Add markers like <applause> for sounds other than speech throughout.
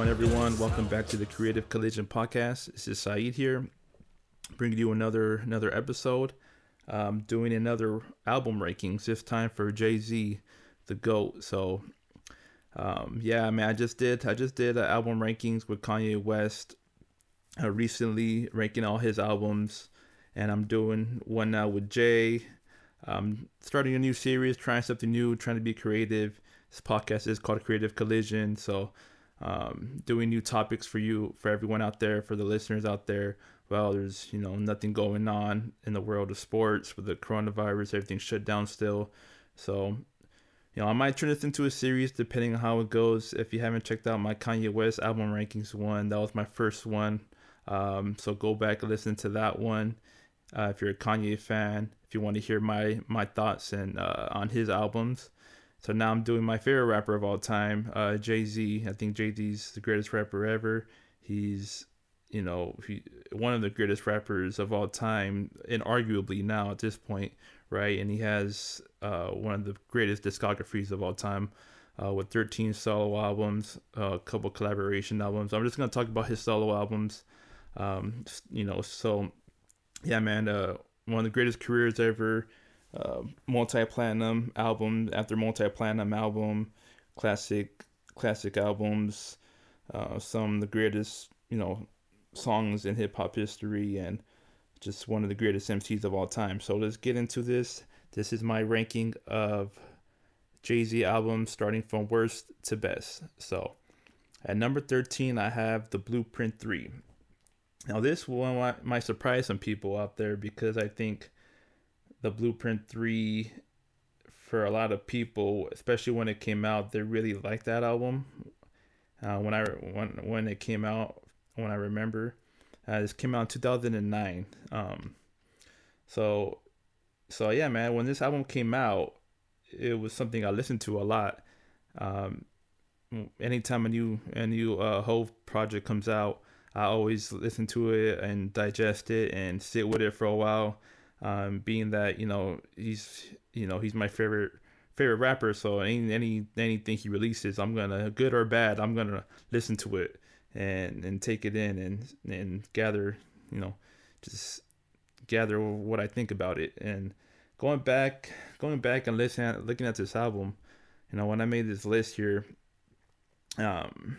going, everyone? Welcome back to the Creative Collision Podcast. This is Saeed here, bringing you another another episode. Um, doing another album rankings this time for Jay Z, the goat. So, um, yeah, man, I just did I just did album rankings with Kanye West uh, recently, ranking all his albums, and I'm doing one now with Jay. Um, starting a new series, trying something new, trying to be creative. This podcast is called Creative Collision, so um, doing new topics for you, for everyone out there, for the listeners out there. Well, there's you know nothing going on in the world of sports with the coronavirus, everything's shut down still. So, you know, I might turn this into a series depending on how it goes. If you haven't checked out my Kanye West album rankings one, that was my first one. Um, so go back and listen to that one. Uh, if you're a Kanye fan, if you want to hear my my thoughts and uh, on his albums. So now I'm doing my favorite rapper of all time, uh, Jay Z. I think Jay Z's the greatest rapper ever. He's, you know, he, one of the greatest rappers of all time, and arguably now at this point, right? And he has uh, one of the greatest discographies of all time. Uh, with 13 solo albums, a couple collaboration albums. I'm just gonna talk about his solo albums. Um, you know, so yeah, man, uh, one of the greatest careers ever uh, multi-platinum album after multi-platinum album, classic classic albums, uh, some of the greatest you know songs in hip hop history, and just one of the greatest MCs of all time. So let's get into this. This is my ranking of Jay Z albums, starting from worst to best. So at number thirteen, I have the Blueprint Three. Now this one might surprise some people out there because I think the Blueprint 3 for a lot of people, especially when it came out, they really liked that album. Uh, when I when when it came out, when I remember, uh, this came out in 2009. Um, so so yeah, man, when this album came out, it was something I listened to a lot. Um, anytime a new a new uh, Hov project comes out, I always listen to it and digest it and sit with it for a while um, being that you know he's you know he's my favorite favorite rapper. So any any anything he releases, I'm gonna good or bad, I'm gonna listen to it and and take it in and and gather you know just gather what I think about it. And going back going back and listening looking at this album, you know when I made this list here, um,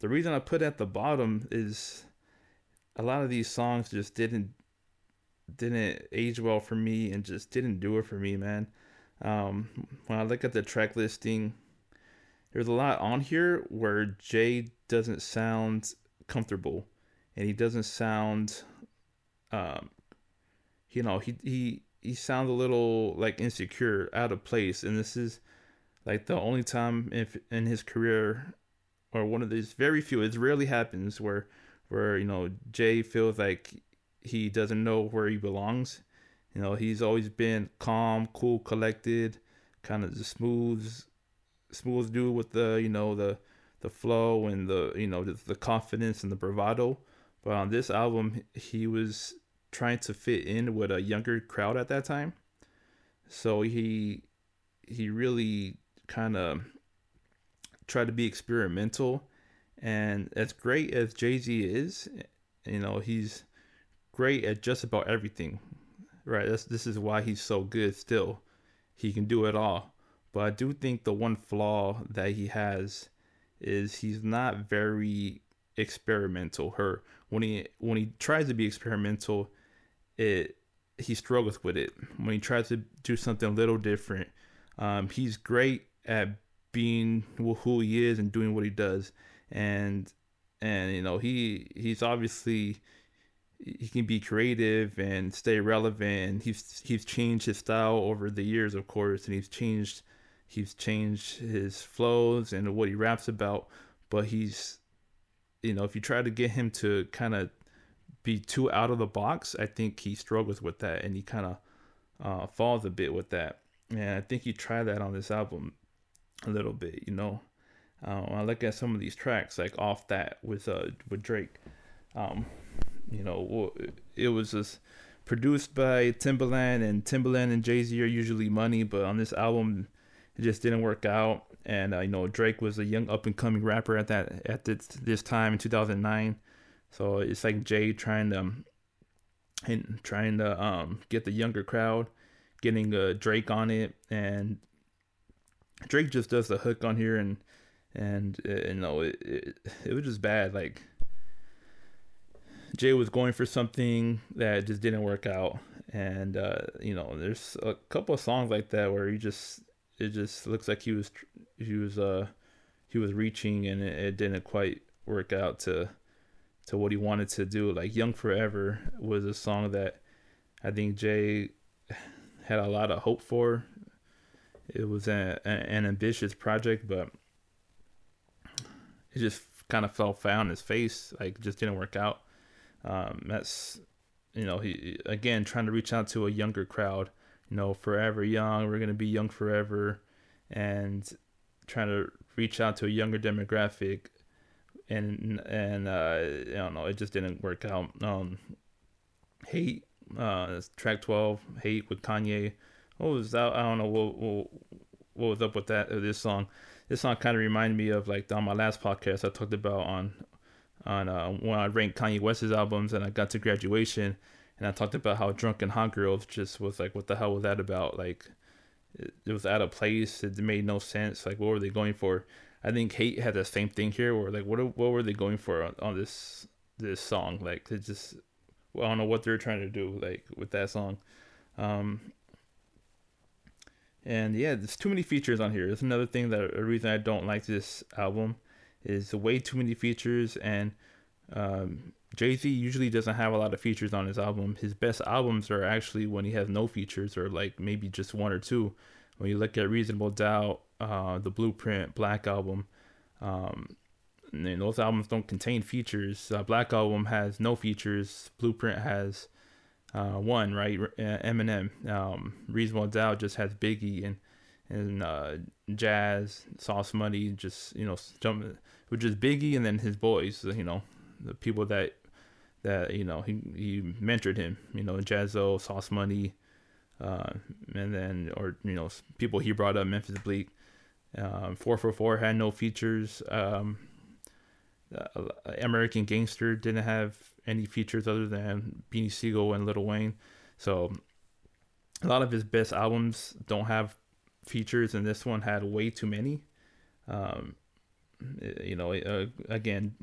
the reason I put at the bottom is a lot of these songs just didn't didn't age well for me and just didn't do it for me, man. Um, when I look at the track listing, there's a lot on here where Jay doesn't sound comfortable and he doesn't sound um you know he he he sounds a little like insecure out of place and this is like the only time if in his career or one of these very few it rarely happens where where you know jay feels like he doesn't know where he belongs. You know, he's always been calm, cool, collected, kind of the smooth, smooth dude with the you know the the flow and the you know the, the confidence and the bravado. But on this album, he was trying to fit in with a younger crowd at that time, so he he really kind of tried to be experimental. And as great as Jay Z is, you know, he's great at just about everything. Right. That's, this is why he's so good still. He can do it all. But I do think the one flaw that he has is he's not very experimental. Her when he when he tries to be experimental, it he struggles with it. When he tries to do something a little different, um, he's great at being who he is and doing what he does. And and you know he he's obviously he can be creative and stay relevant. He's he's changed his style over the years, of course, and he's changed he's changed his flows and what he raps about. But he's you know, if you try to get him to kind of be too out of the box, I think he struggles with that and he kind of uh, falls a bit with that. And I think he tried that on this album a little bit, you know. Uh, when I look at some of these tracks, like off that with uh with Drake, um, you know, it was just produced by Timbaland, and Timbaland and Jay Z are usually money, but on this album, it just didn't work out. and uh, you know Drake was a young up and coming rapper at that at this this time in 2009. So it's like Jay trying to and trying to um get the younger crowd, getting uh, Drake on it, and Drake just does the hook on here, and and uh, you know it, it it was just bad. Like Jay was going for something that just didn't work out, and uh, you know there's a couple of songs like that where he just it just looks like he was he was uh he was reaching and it, it didn't quite work out to to what he wanted to do. Like Young Forever was a song that I think Jay had a lot of hope for. It was a, a, an ambitious project, but it just kind of fell flat on his face. Like just didn't work out. Um, that's you know he again trying to reach out to a younger crowd. You know, forever young. We're gonna be young forever, and trying to reach out to a younger demographic and and uh, I don't know, it just didn't work out. Um, hate, uh, track twelve, hate with Kanye. What was that? I don't know what what, what was up with that. This song, this song kind of reminded me of like on my last podcast I talked about on on uh, when I ranked Kanye West's albums and I got to graduation and I talked about how Drunken Hot Girls just was like, what the hell was that about? Like, it, was out of place. It made no sense. Like, what were they going for? I think Hate had the same thing here, where like, what what were they going for on, on this this song? Like, it just I don't know what they're trying to do like with that song. Um, and yeah, there's too many features on here. That's another thing that a reason I don't like this album is way too many features. And um, Jay Z usually doesn't have a lot of features on his album. His best albums are actually when he has no features or like maybe just one or two. When you look at Reasonable Doubt, uh, the Blueprint Black album. Um, and those albums don't contain features. Uh, Black album has no features. Blueprint has uh, one, right? Eminem. Um, Reasonable Doubt just has Biggie and and uh, Jazz, Sauce Money, just you know, jump, which is Biggie and then his boys. You know, the people that that you know he he mentored him. You know, Jaz-O, Sauce Money, uh, and then or you know people he brought up, Memphis Bleek. Um, 444 had no features. Um, uh, American Gangster didn't have any features other than Beanie Sigel and Lil Wayne. So a lot of his best albums don't have features, and this one had way too many. Um, you know, uh, again,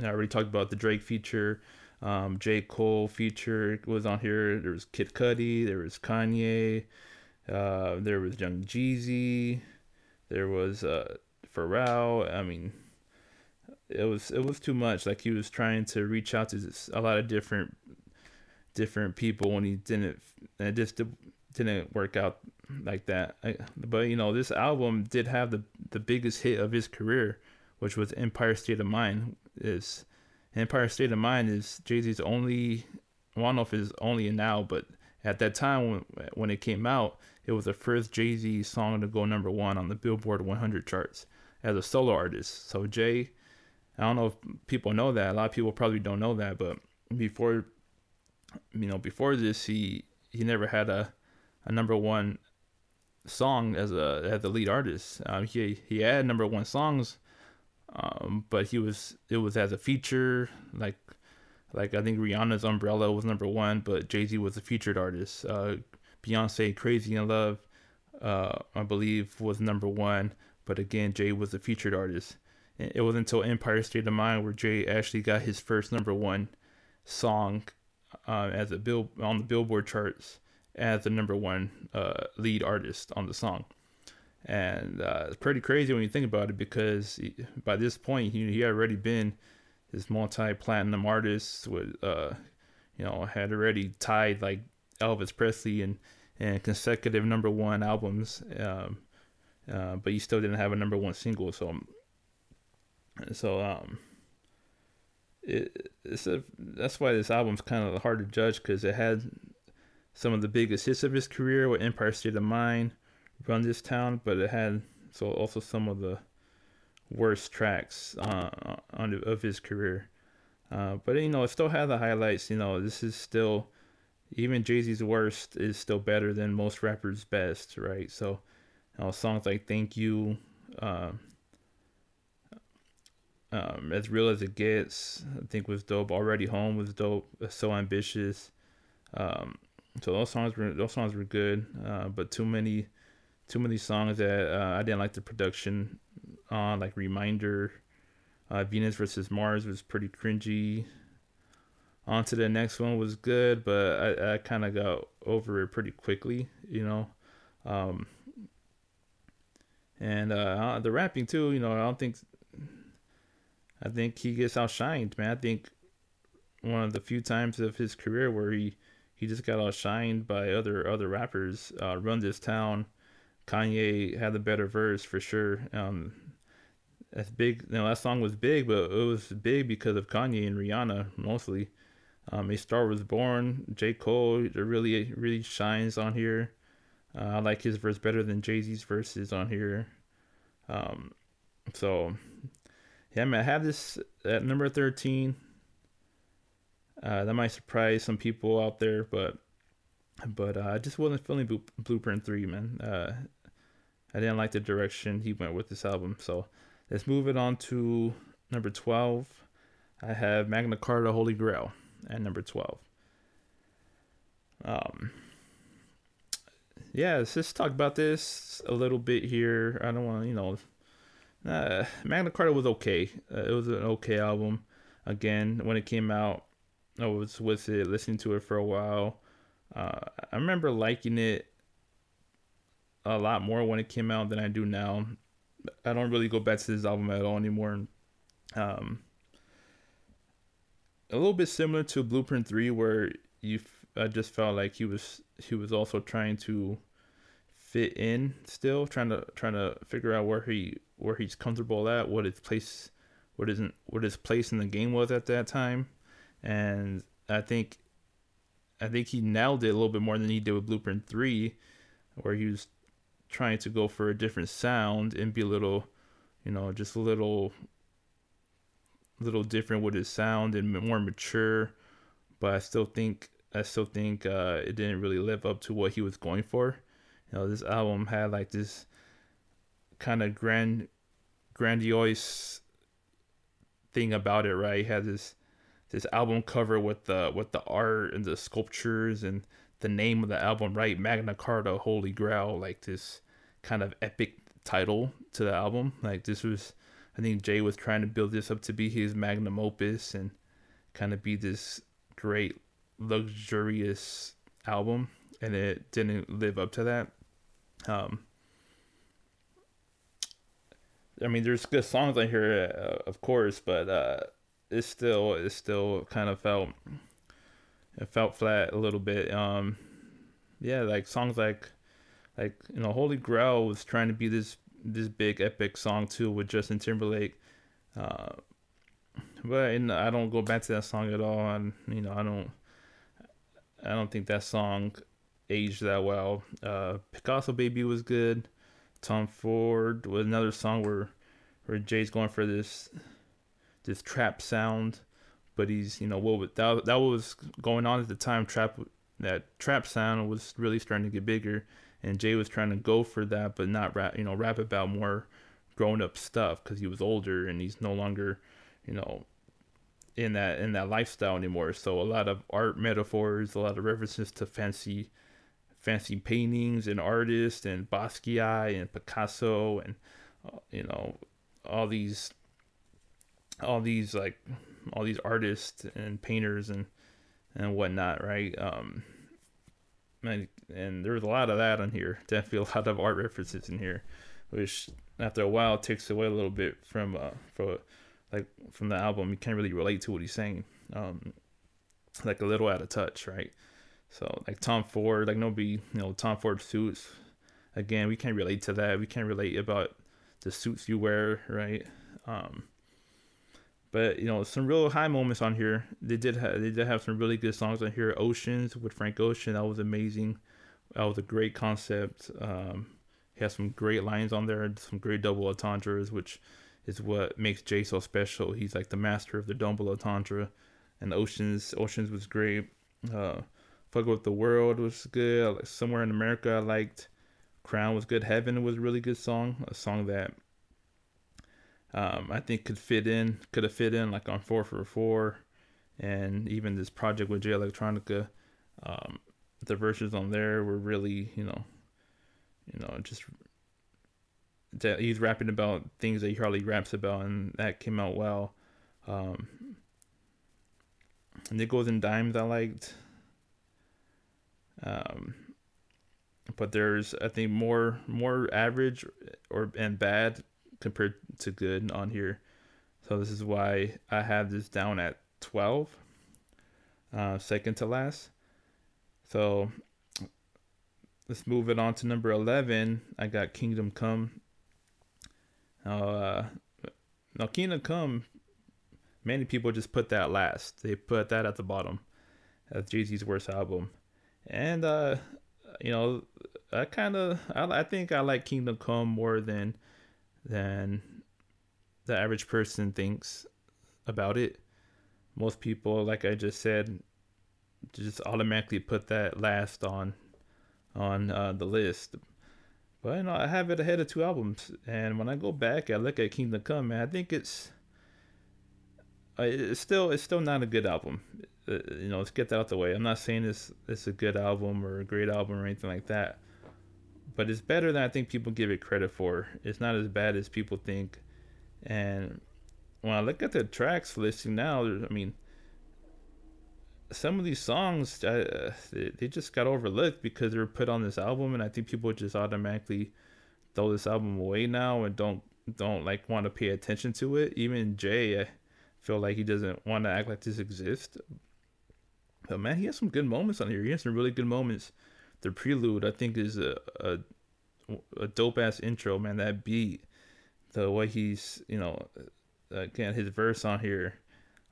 I already talked about the Drake feature. Um, J. Cole feature was on here. There was Kid Cudi. There was Kanye. Uh, there was Young Jeezy. There was uh, Pharrell. I mean, it was it was too much. Like he was trying to reach out to a lot of different different people when he didn't. And it just didn't work out like that. But you know, this album did have the the biggest hit of his career, which was Empire State of Mind. Is Empire State of Mind is Jay Z's only. Well, I don't know if it's only now, but at that time when, when it came out, it was the first Jay Z song to go number one on the Billboard 100 charts as a solo artist. So Jay, I don't know if people know that. A lot of people probably don't know that, but before, you know, before this, he he never had a a number one song as a as the lead artist. Um, he he had number one songs, um, but he was it was as a feature like like I think Rihanna's Umbrella was number one, but Jay Z was a featured artist. Uh, Beyonce Crazy in Love, uh, I believe, was number one. But again, Jay was a featured artist. It was until Empire State of Mind where Jay actually got his first number one song uh, as a bill on the Billboard charts as the number one uh, lead artist on the song. And uh, it's pretty crazy when you think about it because he, by this point he, he already been this multi-platinum artist with uh, you know had already tied like Elvis Presley and and consecutive number one albums, um, uh, but he still didn't have a number one single. So, so um, it, it's a, that's why this album's kind of hard to judge because it had some of the biggest hits of his career with Empire State of Mind, Run This Town, but it had so also some of the worst tracks uh, on of his career. Uh, but you know, it still had the highlights. You know, this is still even Jay Z's worst is still better than most rappers' best, right? So, you know, songs like "Thank You," Um, um, as real as it gets, I think was dope. Already home was dope. So ambitious. Um, so those songs were those songs were good, uh, but too many, too many songs that uh, I didn't like the production on. Like Reminder, uh, Venus versus Mars was pretty cringy. On to the next one was good, but I, I kind of got over it pretty quickly, you know. Um, and uh, the rapping too, you know, I don't think I think he gets outshined, man. I think one of the few times of his career where he he just got outshined by other other rappers. Uh, Run This Town, Kanye had the better verse for sure. Um, that's big. You that song was big, but it was big because of Kanye and Rihanna mostly. Um, A Star Was Born, J Cole, it really really shines on here. Uh, I like his verse better than Jay Z's verses on here. Um, so yeah, I, man, I have this at number 13. Uh, that might surprise some people out there, but but uh, I just wasn't feeling Blueprint 3, man. Uh, I didn't like the direction he went with this album. So let's move it on to number 12. I have Magna Carta Holy Grail at number 12. Um, yeah, let's just talk about this a little bit here. I don't want to, you know, uh, Magna Carta was okay. Uh, it was an okay album. Again, when it came out, I was with it, listening to it for a while. Uh, I remember liking it a lot more when it came out than I do now. I don't really go back to this album at all anymore. Um, a little bit similar to Blueprint Three, where you, I just felt like he was he was also trying to fit in still, trying to trying to figure out where he where he's comfortable at, what his place, what isn't, what his place in the game was at that time, and I think, I think he nailed it a little bit more than he did with Blueprint Three, where he was trying to go for a different sound and be a little, you know, just a little, little different with his sound and more mature, but I still think I still think uh, it didn't really live up to what he was going for. You know, this album had like this kind of grand grandiose thing about it, right? He had this this album cover with the with the art and the sculptures and the name of the album, right? Magna Carta, Holy Grail, like this kind of epic title to the album. Like this was, I think Jay was trying to build this up to be his magnum opus and kind of be this great luxurious album, and it didn't live up to that. Um, I mean, there's good songs on here, uh, of course, but uh, it still it still kind of felt it felt flat a little bit. Um, yeah, like songs like like you know, Holy Grail was trying to be this this big epic song too with Justin Timberlake. Uh, but know, I don't go back to that song at all, and you know, I don't I don't think that song aged that well. Uh, Picasso Baby was good. Tom Ford was another song where where Jay's going for this this trap sound, but he's you know what that that was going on at the time. Trap that trap sound was really starting to get bigger, and Jay was trying to go for that, but not rap you know rap about more grown up stuff because he was older and he's no longer you know in that in that lifestyle anymore. So a lot of art metaphors, a lot of references to fancy fancy paintings and artists and Basquiat and Picasso and uh, you know all these all these like all these artists and painters and and whatnot, right? Um, and, and there's a lot of that on here. <laughs> Definitely a lot of art references in here, which after a while takes away a little bit from uh from like from the album. You can't really relate to what he's saying. Um, like a little out of touch, right? So like Tom Ford, like nobody, you know, Tom Ford suits. Again, we can't relate to that. We can't relate about the suits you wear, right? Um, but you know, some real high moments on here. They did have they did have some really good songs on here. Oceans with Frank Ocean, that was amazing. That was a great concept. Um, he has some great lines on there, some great double entendres, which is what makes Jay so special. He's like the master of the double entendre. And Oceans, Oceans was great. Uh, Fuck with the World was good. Somewhere in America, I liked. Crown was good. Heaven was a really good song. A song that um, I think could fit in, could have fit in like on four for four, and even this project with Jay Electronica, um, the verses on there were really, you know, you know, just that he's rapping about things that he hardly raps about, and that came out well. Um, Nickels and Dimes I liked. Um, but there's I think more more average or and bad compared to good on here. So this is why I have this down at 12, uh, second to last. So let's move it on to number 11. I got Kingdom Come. Now, uh, now Kingdom Come, many people just put that last. They put that at the bottom. That's Jay Z's worst album. And, uh, you know, I kind of, I, I think I like Kingdom Come more than than the average person thinks about it. Most people, like I just said, just automatically put that last on on uh, the list. But you know, I have it ahead of two albums, and when I go back, I look at Kingdom Come, man, I think it's uh, it's still it's still not a good album. Uh, you know, let's get that out the way. I'm not saying it's it's a good album or a great album or anything like that but it's better than I think people give it credit for. It's not as bad as people think. And when I look at the tracks listing now, I mean, some of these songs uh, they, just got overlooked because they were put on this album, and I think people just automatically throw this album away now and don't don't like want to pay attention to it. Even Jay, I feel like he doesn't want to act like this exists. But man, he has some good moments on here. He has some really good moments the prelude I think is a a, a dope ass intro, man. That beat, the way he's you know, again his verse on here,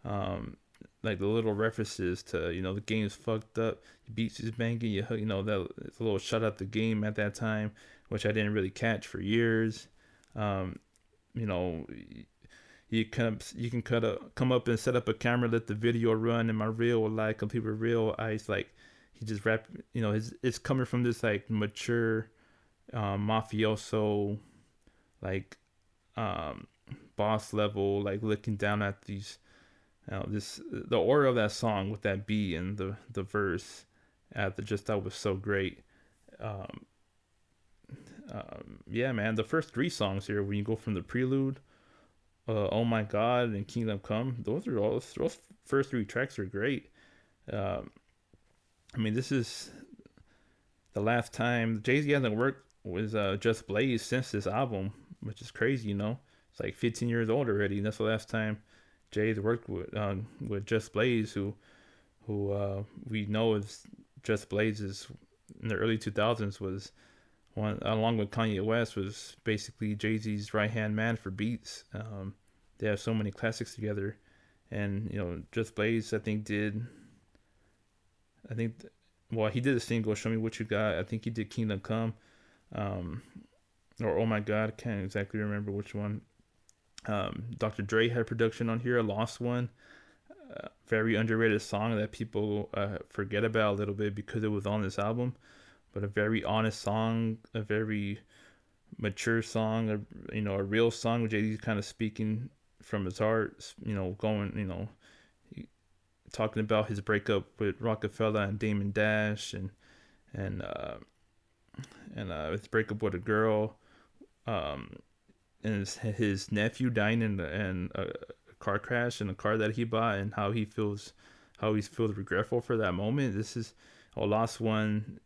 um, like the little references to you know the game's fucked up, beats is banging, you you know that it's a little shut up the game at that time, which I didn't really catch for years. Um, you know, you can you can cut a, come up and set up a camera, let the video run, and my real like computer real eyes like he just rap you know his it's coming from this like mature um, mafioso like um, boss level like looking down at these you know this the aura of that song with that B and the the verse at the just that was so great. Um, um, yeah man the first three songs here when you go from the prelude uh, oh my god and kingdom come those are all those first three tracks are great. Um, I mean, this is the last time Jay Z hasn't worked with uh, Just Blaze since this album, which is crazy, you know. It's like 15 years old already, and that's the last time Jay's worked with um, with Just Blaze, who who uh, we know is Just Blaze is in the early 2000s was one along with Kanye West was basically Jay Z's right hand man for beats. Um, they have so many classics together, and you know Just Blaze I think did I think, well, he did a single, Show Me What You Got. I think he did Kingdom Come. Um, or Oh My God, I can't exactly remember which one. Um, Dr. Dre had production on here, a lost one. Uh, very underrated song that people uh, forget about a little bit because it was on this album. But a very honest song, a very mature song, a, you know, a real song. Jay Z kind of speaking from his heart, you know, going, you know, talking about his breakup with Roc-A-Fella and Damon Dash and and uh, and uh, his breakup with a girl, um, and his, his nephew dying in, in a car crash in a car that he bought, and how he feels how he feels regretful for that moment. This is a lost one.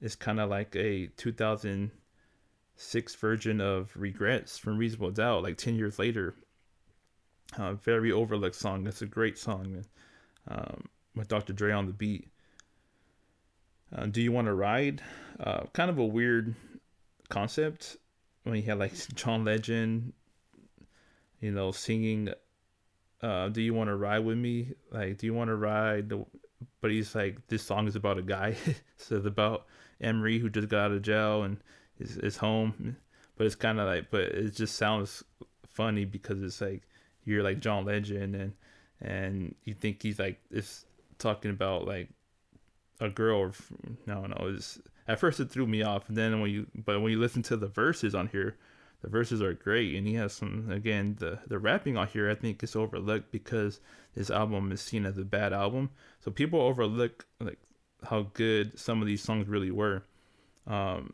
Is kind of like a 2006 version of Regrets from Reasonable Doubt, like 10 years later. Uh, very overlooked song. It's a great song, man um, with Dr. Dre on the beat. Uh, Do You Want to Ride? Uh, kind of a weird concept when you had like <laughs> John Legend, you know, singing uh, Do You Want to Ride With Me? Like, do you want to ride? But he's like, this song is about a guy. <laughs> so it's about Emory who just got out of jail and is, is home. But it's kind of like, but it just sounds funny because it's like, you're like John Legend and and you think he's like it's talking about like a girl or no no it's at first it threw me off and then when you but when you listen to the verses on here the verses are great, and he has some again the the rapping on here I think is overlooked because this album is seen as a bad album, so people overlook like how good some of these songs really were. Um,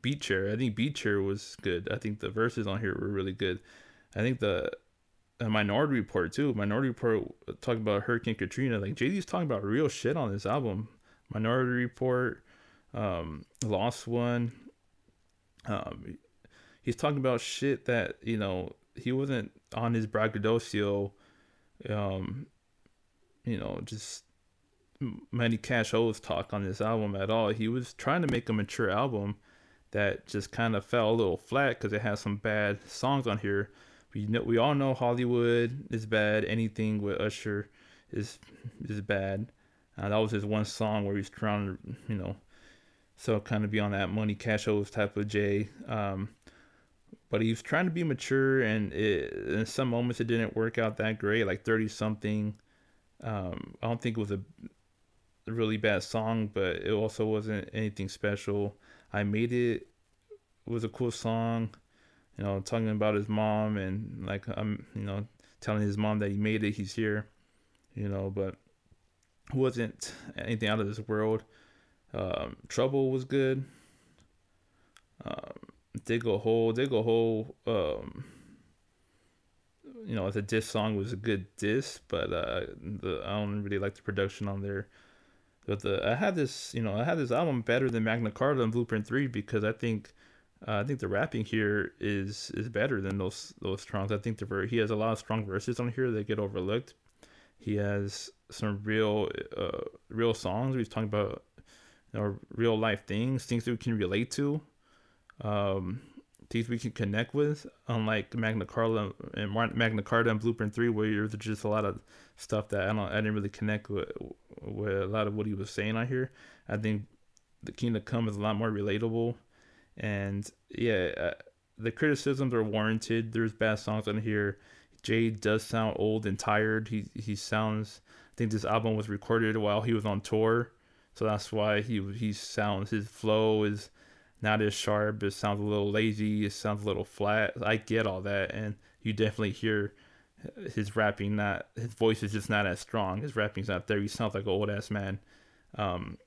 Beach Chair, I think Beach Chair was good. I think the verses on here were really good. I think the Minority Report too. Minority Report talking about Hurricane Katrina. Like Z's talking about real shit on this album. Minority Report, um, Lost One. Um, he's talking about shit that you know he wasn't on his braggadocio. Um, you know, just many cash O's talk on this album at all. He was trying to make a mature album that just kind of fell a little flat because it has some bad songs on here we know we all know Hollywood is bad. Anything with Usher is is bad. Uh, that was his one song where he's trying to, you know, so kind of be on that money cash O's type of Jay. Um, but he was trying to be mature, and it, in some moments it didn't work out that great. Like thirty something, um, I don't think it was a really bad song, but it also wasn't anything special. I made it was a cool song you know, talking about his mom and like I'm, you know, telling his mom that he made it, he's here, you know, but wasn't anything out of this world. Um, Trouble was good. Um, Dig a Hole, Dig a Hole, um, you know, the diss song was a good diss, but uh, the, I don't really like the production on there. But the I had this, you know, I had this album better than Magna Carta and Blueprint Three because I think uh, I think the rapping here is is better than those those strongs. I think the he has a lot of strong verses on here that get overlooked. He has some real uh, real songs. He's talking about you know, real life things, things that we can relate to, um, things we can connect with. Unlike Magna Carta and Magna Carta and Blueprint Three, where there's just a lot of stuff that I don't I didn't really connect with with a lot of what he was saying on here. I think the Kingdom Come is a lot more relatable and yeah, uh, the criticisms are warranted. There's bad songs on here. Jay does sound old and tired. He he sounds. I think this album was recorded while he was on tour, so that's why he he sounds. His flow is not as sharp. It sounds a little lazy. It sounds a little flat. I get all that, and you definitely hear his rapping. Not his voice is just not as strong. His rapping's not there. He sounds like an old ass man. Um,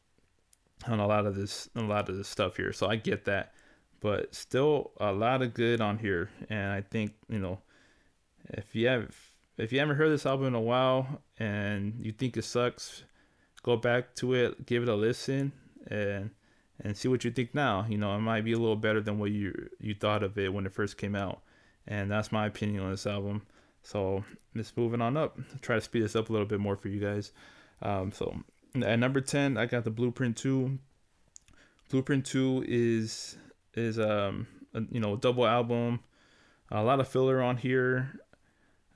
on a lot of this, a lot of this stuff here. So I get that but still a lot of good on here. And I think you know, if you have if you haven't heard this album in a while and you think it sucks, go back to it, give it a listen, and and see what you think now. You know, it might be a little better than what you you thought of it when it first came out. And that's my opinion on this album. So let's moving on up. try to speed this up a little bit more for you guys. Um, so at number ten, I got the Blueprint Two. Blueprint Two is is um a, you know double album, a lot of filler on here,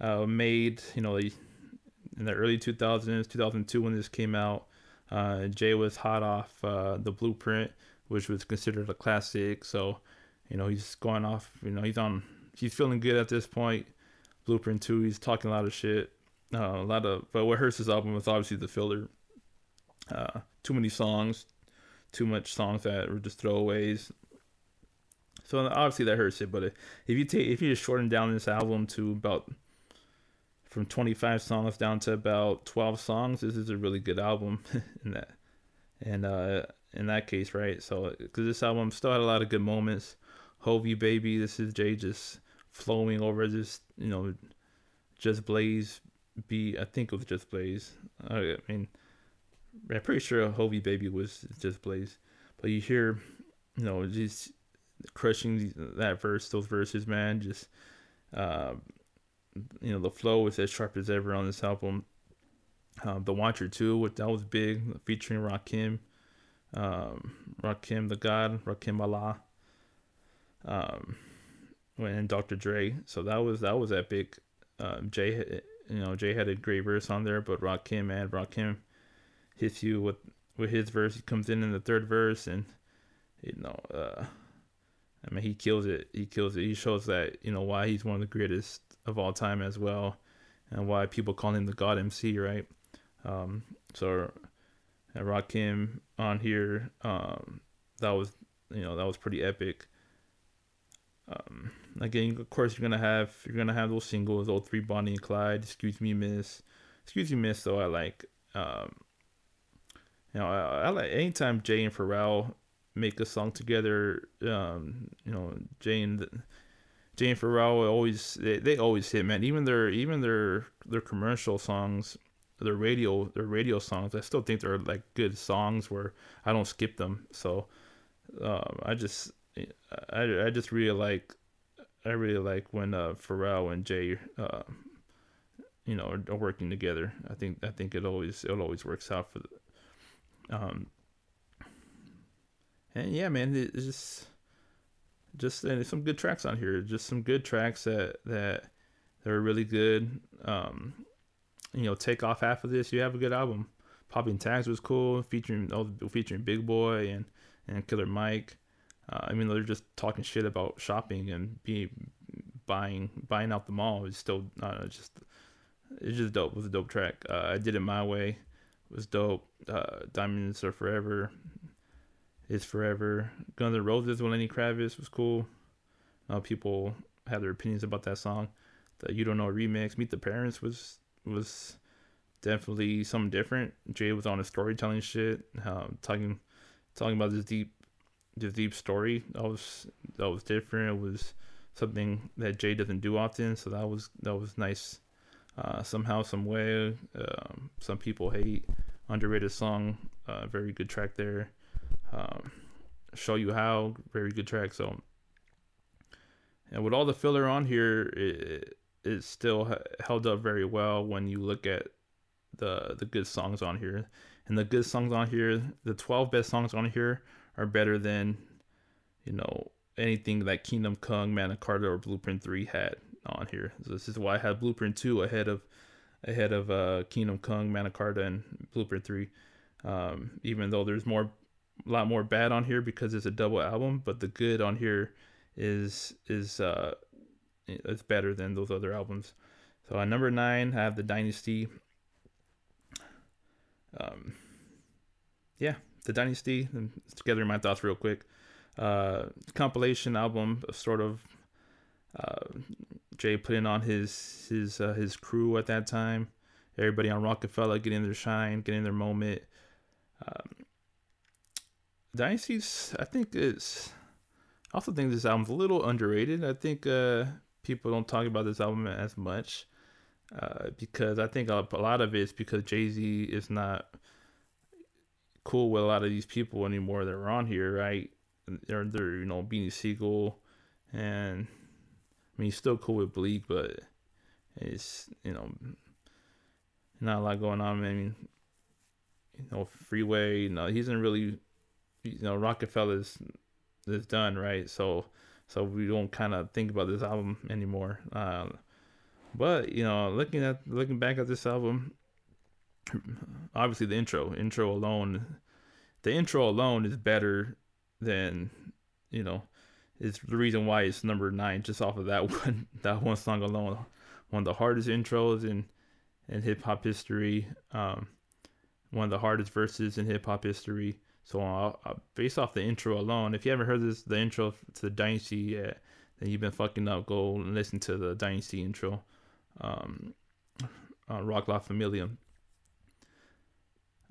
uh, made you know in the early 2000s, 2002 when this came out. Uh, Jay was hot off uh, the Blueprint, which was considered a classic. So, you know, he's going off. You know, he's on. He's feeling good at this point. Blueprint two, he's talking a lot of shit. Uh, a lot of, but what hurts his album was obviously the filler. Uh, too many songs, too much songs that were just throwaways. So obviously that hurts it. But if you take if you just shorten down this album to about from 25 songs down to about 12 songs, this is a really good album <laughs> in that and uh in that case, right? So because this album still had a lot of good moments. Hovi baby, this is Jay just flowing over this, you know, Just Blaze beat. I think it was Just Blaze. I mean, I'm pretty sure Hovi baby was Just Blaze, but you hear, you know, just crushing that verse, those verses, man. Just, uh, you know, the flow is as sharp as ever on this album. Um, the Watcher 2, which that was big, featuring Rakim, um, Rakim the God, Rakim Allah, um, and Dr. Dre. So that was that was epic. Um, Jay, you know, Jay had a great verse on there, but Rakim and Rakim hits you with with his verse. He comes in in the third verse, and you know, uh, I mean, he kills it. He kills it. He shows that you know why he's one of the greatest of all time as well, and why people call him the God MC, right? Um, so, I Rakim on here, um, that was you know that was pretty epic. Um, again, of course, you're gonna have you're gonna have those singles, "Old Three Bonnie and Clyde," "Excuse Me, Miss," "Excuse Me, Miss." Though I like, um, you know, I, I like anytime Jay and Pharrell make a song together. Um, you know, Jay and Pharrell always they, they always hit man. Even their even their their commercial songs, their radio their radio songs. I still think they're like good songs where I don't skip them. So um, I just I, I just really like I really like when uh, Pharrell and Jay uh, you know are, are, working together. I think I think it always it always works out for the, um and yeah man it's just just and some good tracks on here just some good tracks that that that are really good um you know take off half of this you have a good album popping tags was cool featuring oh, featuring Big Boi and and Killer Mike uh, I mean, they're just talking shit about shopping and be buying buying out the mall. It's still uh, just it's just dope. It was a dope track. Uh, I did it my way. It was dope. Uh, Diamonds are forever. Is forever. Guns N' Roses with Lenny Kravitz was cool. Uh, people had their opinions about that song. The You Don't Know remix. Meet the Parents was was definitely something different. Jay was on a storytelling shit, um, talking talking about this deep the deep story that was that was different. It was something that Jay doesn't do often, so that was that was nice. Uh, somehow, some way, um, some people hate underrated song. Uh, very good track there. Um, Show you how, very good track. So, and with all the filler on here, it, it still held up very well when you look at the the good songs on here. And the good songs on here, the 12 best songs on here are better than, you know, anything that Kingdom Come, Magna Carta, or Blueprint 3 had on here. So this is why I had Blueprint 2 ahead of ahead of uh, Kingdom Come, Magna Carta, and Blueprint 3. Um, even though there's more a lot more bad on here because it's a double album, but the good on here is is uh it's better than those other albums. So at number nine, I have the Dynasty. Um, yeah, the Dynasty. And together my thoughts real quick. Uh, compilation album, sort of. Uh, Jay putting on his his uh, his crew at that time. Everybody on Roc-A-Fella getting their shine, getting their moment. Um, Dynasty's, I think it's. I also think this album's a little underrated. I think uh, people don't talk about this album as much uh, because I think a, a lot of it is because Jay Z is not cool with a lot of these people anymore that are on here, right? They're they're you know Beanie Sigel, and I mean he's still cool with Bleek, but it's you know not a lot going on. I mean, you know, Freeway, you know, he isn't really, you know, Roc-A-Fella's is done, right? So so we don't kind of think about this album anymore. Uh, but you know, looking at looking back at this album, obviously the intro, intro alone, the intro alone is better than you know, It's the reason why it's number nine just off of that <laughs> one that one song alone. One of the hardest intros in in hip hop history. Um, one of the hardest verses in hip hop history. So uh, uh, based off the intro alone, if you haven't heard this, the intro to the Dynasty yet, then you've been fucking up. Go and listen to the Dynasty intro. Um, uh, Roc La Familia.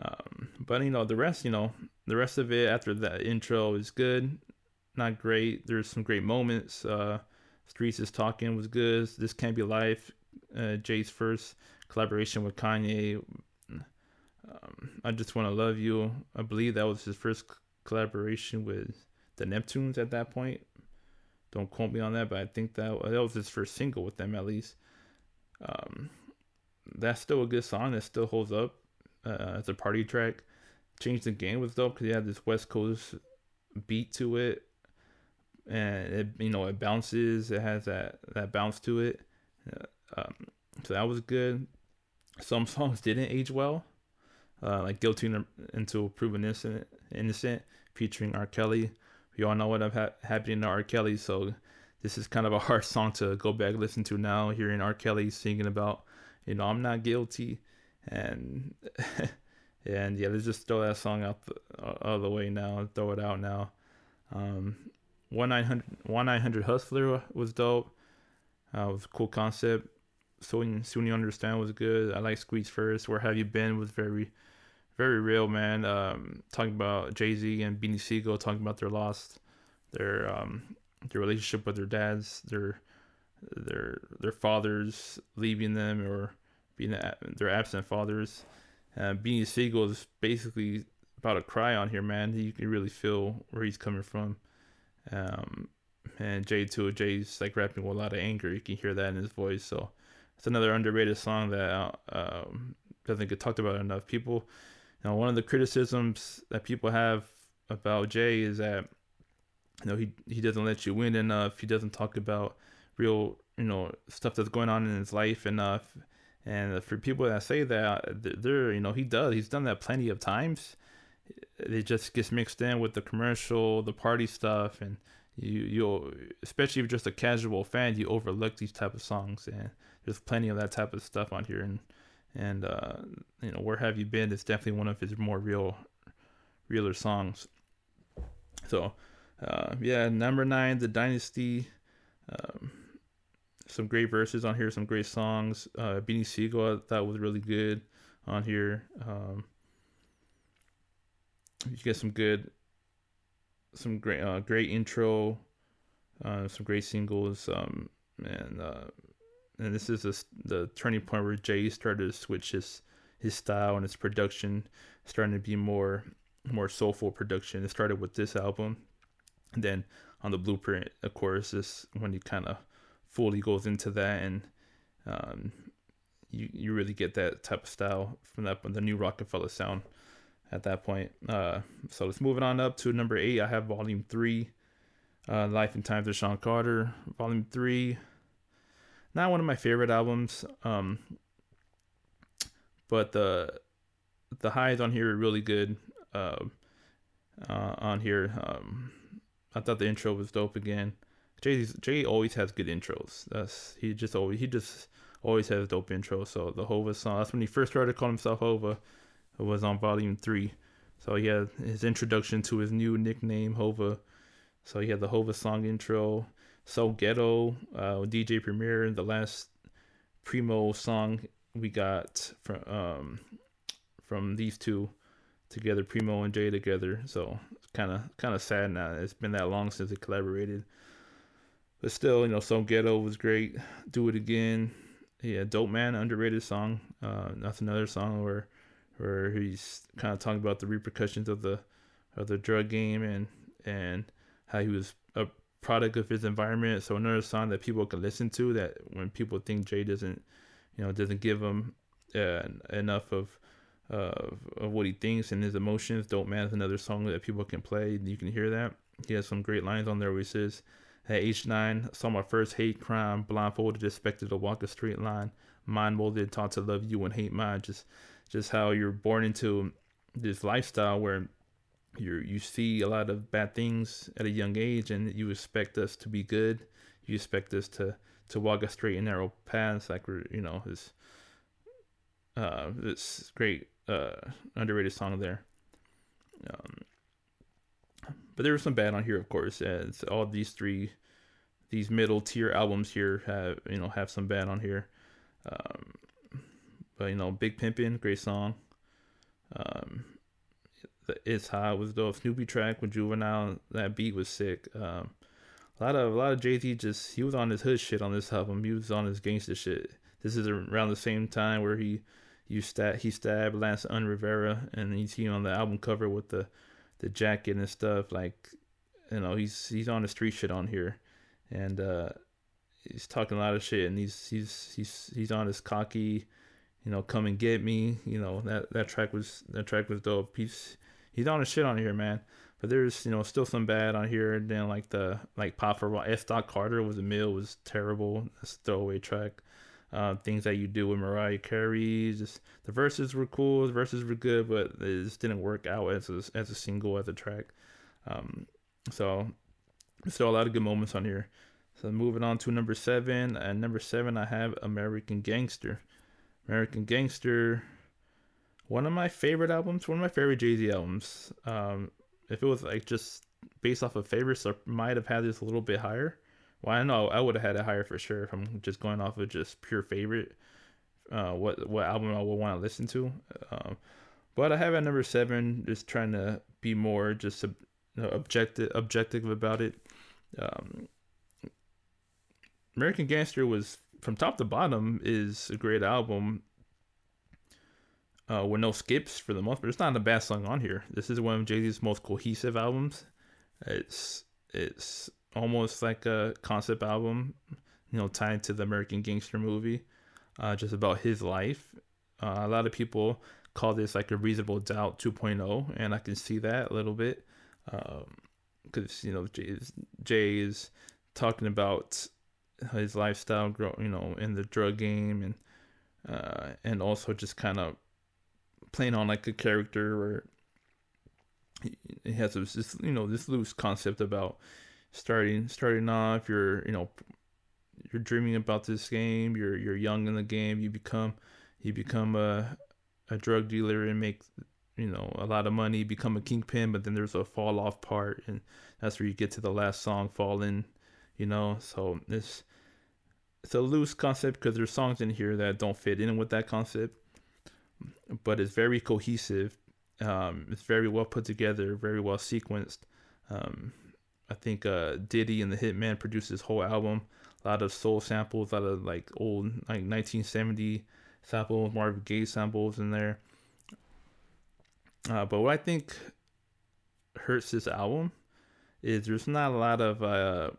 Um, but you know the rest, you know the rest of it after that intro is good, not great. There's some great moments. Uh, Streets is talking was good. This can't be life. Uh, Jay's first collaboration with Kanye. Um, I just want to love you. I believe that was his first collaboration with the Neptunes at that point. Don't quote me on that, but I think that that was his first single with them at least. Um, that's still a good song. That still holds up uh, as a party track. Changed the game was dope because he had this West Coast beat to it, and it you know it bounces. It has that that bounce to it. Uh, um, so that was good. Some <laughs> songs didn't age well, uh, like "Guilty Until Proven Innocent," innocent featuring R. Kelly. We all know what ha- happening to R. Kelly, so this is kind of a <laughs> hard song to go back listen to now. Hearing R. Kelly singing about, you know, I'm not guilty and <laughs> and yeah, let's just throw that song out the, out of the way now, throw it out now. Um, one nine hundred one nine hundred Hustler was dope. Uh, was a cool concept. Soon soon you understand was good. I like Squeeze First. Where have you been was very very real, man. Um, talking about Jay Z and Beanie Sigel talking about their loss, their um, their relationship with their dads, their their their fathers leaving them or being their absent fathers. Uh, Beanie Sigel is basically about to cry on here, man. You can really feel where he's coming from. Um, and Jay too. Jay's like rapping with a lot of anger. You can hear that in his voice. So it's another underrated song that um, doesn't get talked about enough. People, know, one of the criticisms that people have about Jay is that you know he he doesn't let you win enough. He doesn't talk about real you know stuff that's going on in his life enough. And uh, for people that say that, they're you know he does. He's done that plenty of times. It just gets mixed in with the commercial, the party stuff, and you you especially if you're just a casual fan, you overlook these type of songs. And there's plenty of that type of stuff on here. And and uh, you know where have you been? It's definitely one of his more real, realer songs. So uh, yeah, number nine, the Dynasty. Um, some great verses on here, some great songs. Uh, Beanie Sigel, I thought was really good on here. Um, you get some good, some great, uh, great intro, uh, some great singles, um, and uh, and this is a, the turning point where Jay started to switch his his style and his production, starting to be more more soulful production. It started with this album, and then on the blueprint, of course, is when he kind of fully goes into that, and um, you you really get that type of style from that the new Roc-A-Fella sound at that point. Uh, so let's move it on up to number eight. I have Volume Three, uh, Life and Times of Sean Carter, Volume Three. Not one of my favorite albums, um, but the the highs on here are really good. Uh, uh, on here, um, I thought the intro was dope again. Jay Jay always has good intros. That's he just always he just always has dope intros. So the Hova song that's when he first started calling himself Hova. It was on volume three. So he had his introduction to his new nickname Hova. So he had the Hova song intro. So Ghetto, uh, DJ Premier, the last primo song we got from um, from these two together, Primo and Jay together. So it's kind of kind of sad now. It's been that long since they collaborated. But still, you know, So Ghetto was great. Do It Again. Yeah, Dope Man, underrated song. Uh, that's another song where where he's kind of talking about the repercussions of the of the drug game and and how he was product of his environment. So another song that people can listen to that when people think Jay doesn't, you know, doesn't give him uh, enough of, uh, of what he thinks and his emotions. Dope Man is another song that people can play. You can hear that. He has some great lines on there where he says, at age nine, saw my first hate crime, blindfolded, expected to walk a straight line, mind molded, taught to love you and hate mine. Just, just how you're born into this lifestyle where you you see a lot of bad things at a young age, and you expect us to be good. You expect us to to walk a straight and narrow path, like we're you know this uh this great uh underrated song there. Um, but there was some bad on here, of course. As all these three, these middle tier albums here have you know have some bad on here. Um, but you know, Big Pimpin', great song. Um, the It's Hot was the Snoopy track with Juvenile. That beat was sick. Um, a lot of a lot of Jay Z just he was on his hood shit on this album. He was on his gangster shit. This is around the same time where he you stab he stabbed Lance Un Rivera and you see on the album cover with the the jacket and stuff. Like, you know, he's he's on the street shit on here, and uh, he's talking a lot of shit, and he's he's he's he's on his cocky, you know, come and get me. You know that that track was that track was dope. He's he's on his shit on here, man. But there's you know still some bad on here. And then like the like Pop for S. Dot Carter was a mill was terrible. That's a throwaway track. Uh, things that you do with Mariah Carey. Just the verses were cool, the verses were good, but it just didn't work out as a, as a single, as a track. Um, so still a lot of good moments on here. So moving on to number seven. and number seven, I have American Gangster. American Gangster, one of my favorite albums, one of my favorite Jay Z albums. Um, if it was like just based off of favorites, I might have had this a little bit higher. Well, I know I would have had it higher for sure if I'm just going off of just pure favorite. Uh, what what album I would want to listen to. Um, but I have at number seven, just trying to be more just you know, objective objective about it. Um, American Gangster was from top to bottom is a great album. Uh, with no skips for the most part. It's not a bad song on here. This is one of Jay Z's most cohesive albums. It's it's almost like a concept album, you know, tied to the American Gangster movie, uh, just about his life. Uh, a lot of people call this like a Reasonable Doubt 2.0, and I can see that a little bit, because um, you know Jay is, Jay is talking about his lifestyle, grow, you know, in the drug game, and uh, and also just kind of playing on like a character where it has this you know this loose concept about starting starting off you're you know you're dreaming about this game you're you're young in the game you become you become a a drug dealer and make you know a lot of money become a kingpin but then there's a fall off part and that's where you get to the last song falling you know? So this it's a loose concept because there's songs in here that don't fit in with that concept but it's very cohesive um, it's very well put together very well sequenced um, I think uh, Diddy and the Hitmen produced this whole album. A lot of soul samples, a lot of like old like 1970 samples, Marvin Gaye samples in there. Uh, but what I think hurts this album is there's not a lot of uh,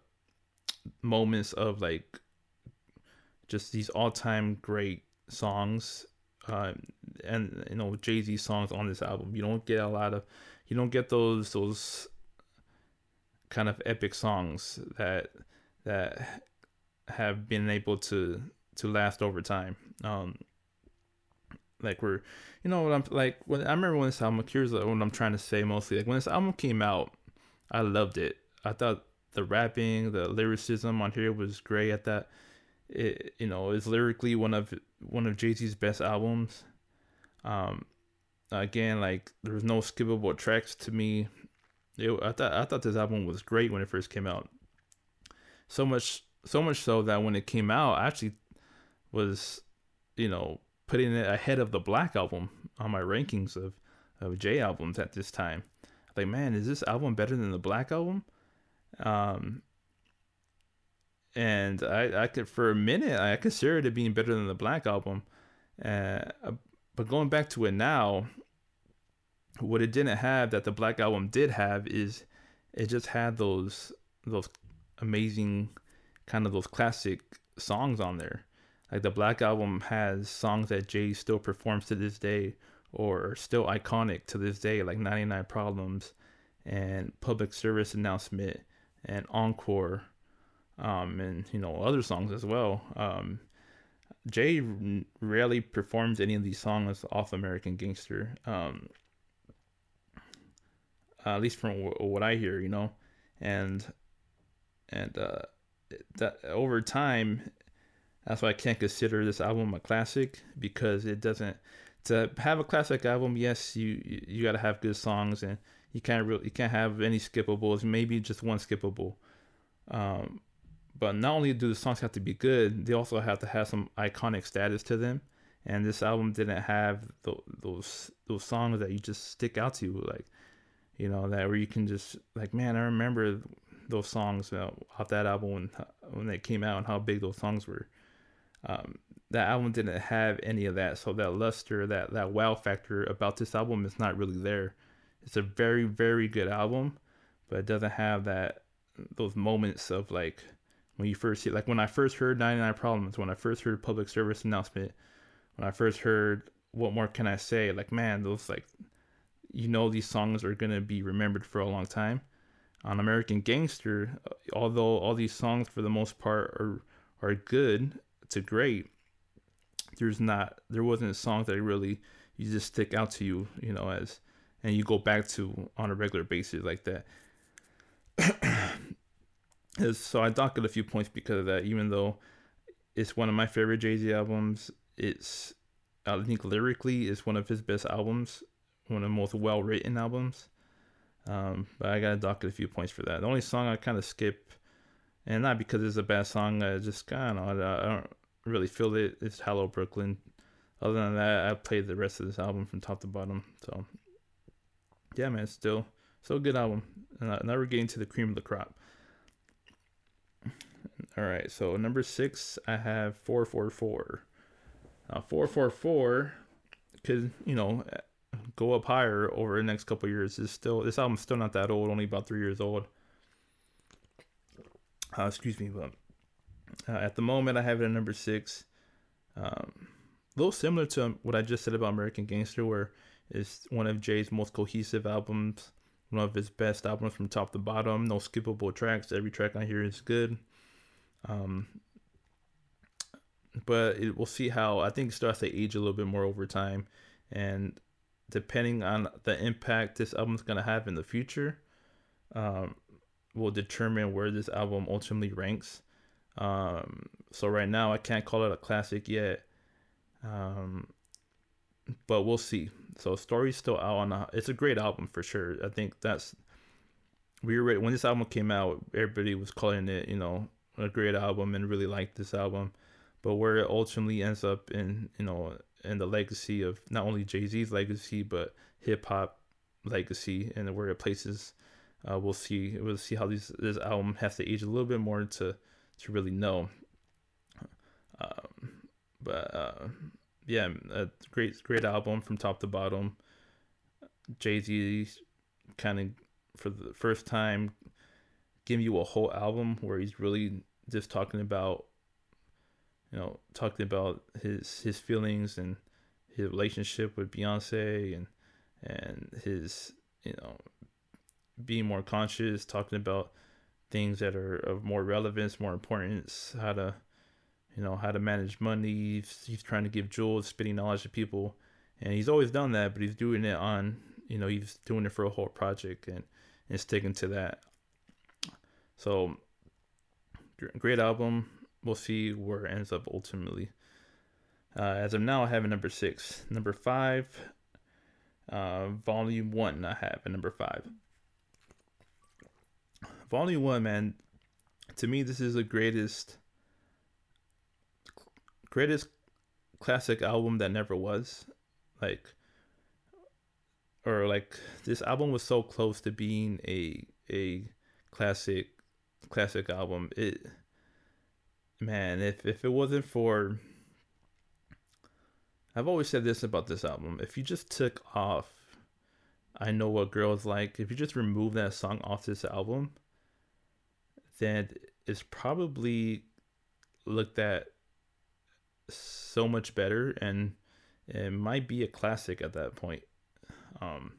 moments of like just these all-time great songs uh, and you know Jay Z songs on this album. You don't get a lot of, you don't get those those kind of epic songs that that have been able to to last over time. Um, like we're, you know, what I'm like when I remember when this album. Here's what I'm trying to say mostly. Like when this album came out, I loved it. I thought the rapping, the lyricism on here was great. At that, it you know is lyrically one of one of Jay Z's best albums. Um, again, like there was no skippable tracks to me. It, I thought I thought this album was great when it first came out. So much so much so that when it came out, I actually was, you know, putting it ahead of the Black album on my rankings of of Jay albums at this time. Like, man, is this album better than the Black album? Um, and I, I could for a minute I considered it being better than the Black album, uh, but going back to it now, what it didn't have that the Black Album did have is it just had those those amazing kind of those classic songs on there. Like the Black Album has songs that Jay still performs to this day or still iconic to this day, like 99 Problems and Public Service Announcement and Encore, um, and you know other songs as well. Um, Jay rarely performs any of these songs off American Gangster. Um, at least from w- what I hear, you know, and and uh, that over time, that's why I can't consider this album a classic because it doesn't. To have a classic album, yes, you you, you got to have good songs and you can't really you can't have any skippables. Maybe just one skippable. Um, but not only do the songs have to be good, they also have to have some iconic status to them. And this album didn't have the, those those songs that you just stick out to you. Like you know that where you can just like man i remember those songs off that album when, when they came out and how big those songs were um, that album didn't have any of that so that luster that that wow factor about this album is not really there it's a very very good album but it doesn't have that those moments of like when you first see like when i first heard 99 problems when i first heard public service announcement when i first heard what more can i say like man those like you know these songs are to be remembered for a long time. On American Gangster, uh, although all these songs for the most part are are good to great, there's not there wasn't a song that really you just stick out to you, you know, as and you go back to on a regular basis like that. <clears throat> so I docked a few points because of that, even though it's one of my favorite Jay Z albums. It's I think lyrically is one of his best albums one of the most well written albums. Um, but I got to dock it a few points for that. The only song I kind of skip, and not because it's a bad song, I just kind of I don't really feel it. It's Hello Brooklyn. Other than that, I played the rest of this album from top to bottom. So yeah, man, still a good album. And now we're getting to the cream of the crop. All right, so number six, I have four four four. Now four four four could you know go up higher over the next couple years. Is still this album's still not that old, only about three years old. Uh, excuse me, but uh, at the moment I have it at number six. Um, a little similar to what I just said about American Gangster, where it's one of Jay's most cohesive albums, one of his best albums from top to bottom. No skippable tracks. Every track on here is good. Um, but it, we'll see how I think it starts to age a little bit more over time, and depending on the impact this album's gonna have in the future, um, will determine where this album ultimately ranks. Um, so right now I can't call it a classic yet, um, but we'll see. So story's still out on. A, it's a great album for sure. I think that's we were when this album came out. Everybody was calling it, you know, a great album and really liked this album. But where it ultimately ends up in, you know, in the legacy of not only Jay Z's legacy but hip hop legacy and where it places, uh, we'll see. We'll see how these this album has to age a little bit more to to really know. Um, but uh, yeah, a great great album from top to bottom. Jay Z kind of for the first time giving you a whole album where he's really just talking about you know talking about his his feelings and his relationship with Beyonce and and his you know being more conscious talking about things that are of more relevance more importance how to you know how to manage money. He's, trying to give jewels spitting knowledge to people. And he's always done that but he's doing it on you know he's doing it for a whole project and and sticking to that. So great album. We'll see where it ends up ultimately. Uh, as of now, I have a number six. Number five, uh, volume one, I have a number five. Volume one, man, to me, this is the greatest, greatest classic album that never was. Like, or like, this album was so close to being a a classic classic album. It man, if if it wasn't for I've always said this about this album. If you just took off I know what girls like, if you just remove that song off this album, then it's probably looked at so much better and it might be a classic at that point. Um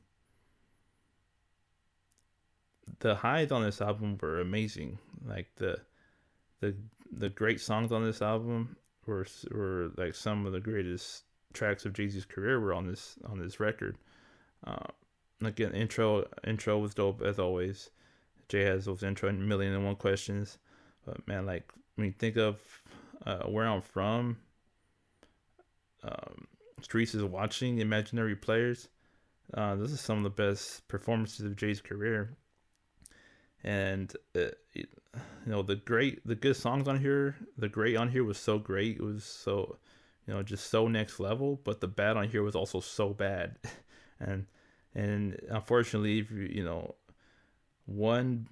the highs on this album were amazing. Like the the the great songs on this album were were like some of the greatest tracks of Jay Z's career were on this on this record. Uh, again, intro intro was dope as always. Jay has those intro and million and one questions. But man, like when you think of uh, where I'm from, um, Streets is watching imaginary players. Uh, this is some of the best performances of Jay's career and uh, you know the great the good songs on here the great on here was so great. It was so you know just so next level but the bad on here was also so bad. <laughs> And and unfortunately if you you know one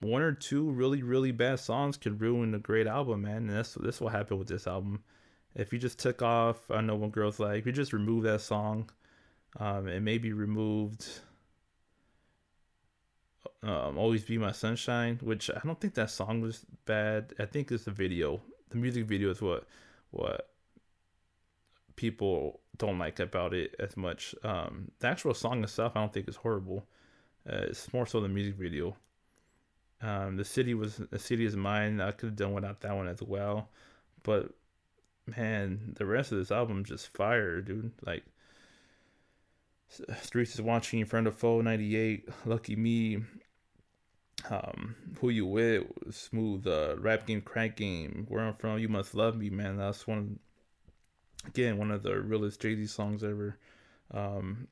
one or two really really bad songs can ruin a great album man. And that's that's what happened with this album. If you just took off i know what girls like if you just remove that song um it may be removed um, "Always Be My Sunshine," which I don't think that song was bad. I think it's the video. The music video is what what people don't like about it as much. Um, the actual song itself, I don't think is horrible. Uh, it's more so the music video. Um, the city was the city is mine. I could have done without that one as well, but man, the rest of this album just fire, dude. Like Streets is watching in Friend or Foe 98, Lucky Me, um, Who You With, Smooth, uh, Rap Game, Crack Game, Where I'm From, You Must Love Me, man. That's one, again, one of the realest Jay Z songs ever. Um,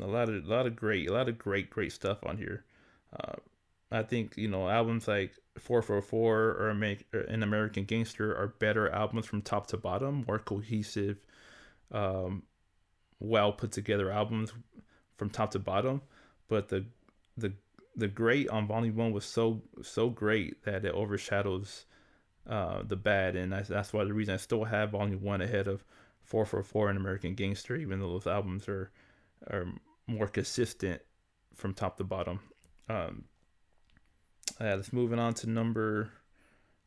a lot of a lot of great a lot of great great stuff on here. Uh, I think you know albums like 444 or Make an American Gangster are better albums from top to bottom, more cohesive, um, well put together albums from top to bottom. But the the the great on Volume One was so so great that it overshadows uh, the bad, and that's, that's why the reason I still have Volume One ahead of 444 and American Gangster, even though those albums are are more consistent from top to bottom. Um, yeah, let's moving on to number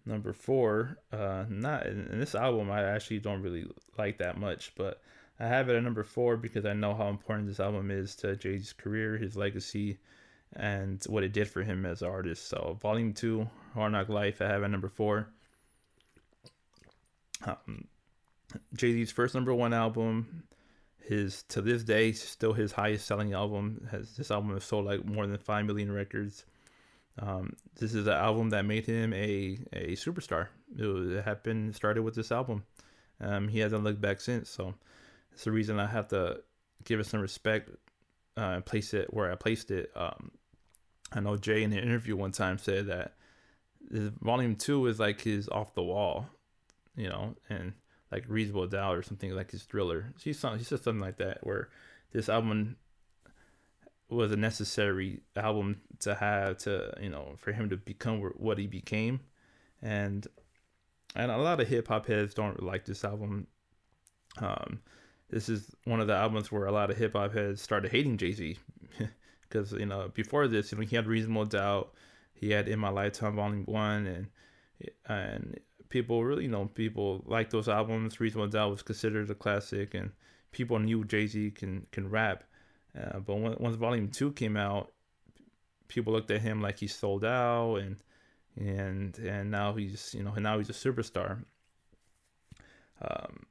number four. Uh, not in this album, I actually don't really like that much, but I have it at number four because I know how important this album is to Jay Z's career, his legacy, and what it did for him as an artist. So, Volume Two, Hard Knock Life, I have at number four. Um, Jay Z's first number one album, his to this day still his highest selling album. Has this album has sold like more than five million records. Um, this is an album that made him a a superstar. It, was, it happened started with this album. Um, he hasn't looked back since. So it's the reason I have to give it some respect uh, and place it where I placed it. Um, I know Jay in an interview one time said that volume two is like his off the wall, you know, and like Reasonable Doubt or something like his thriller. He said something like that where this album was a necessary album to have to you know for him to become what he became, and and a lot of hip hop heads don't like this album. Um, this is one of the albums where a lot of hip hop heads started hating Jay Z, because <laughs> you know before this, you know, he had Reasonable Doubt, he had In My Lifetime Volume One, and and people really you know people like those albums. Reasonable Doubt was considered a classic, and people knew Jay Z can can rap. Uh, but when, once Volume Two came out, people looked at him like he sold out, and and and now he's you know now he's a superstar. Um,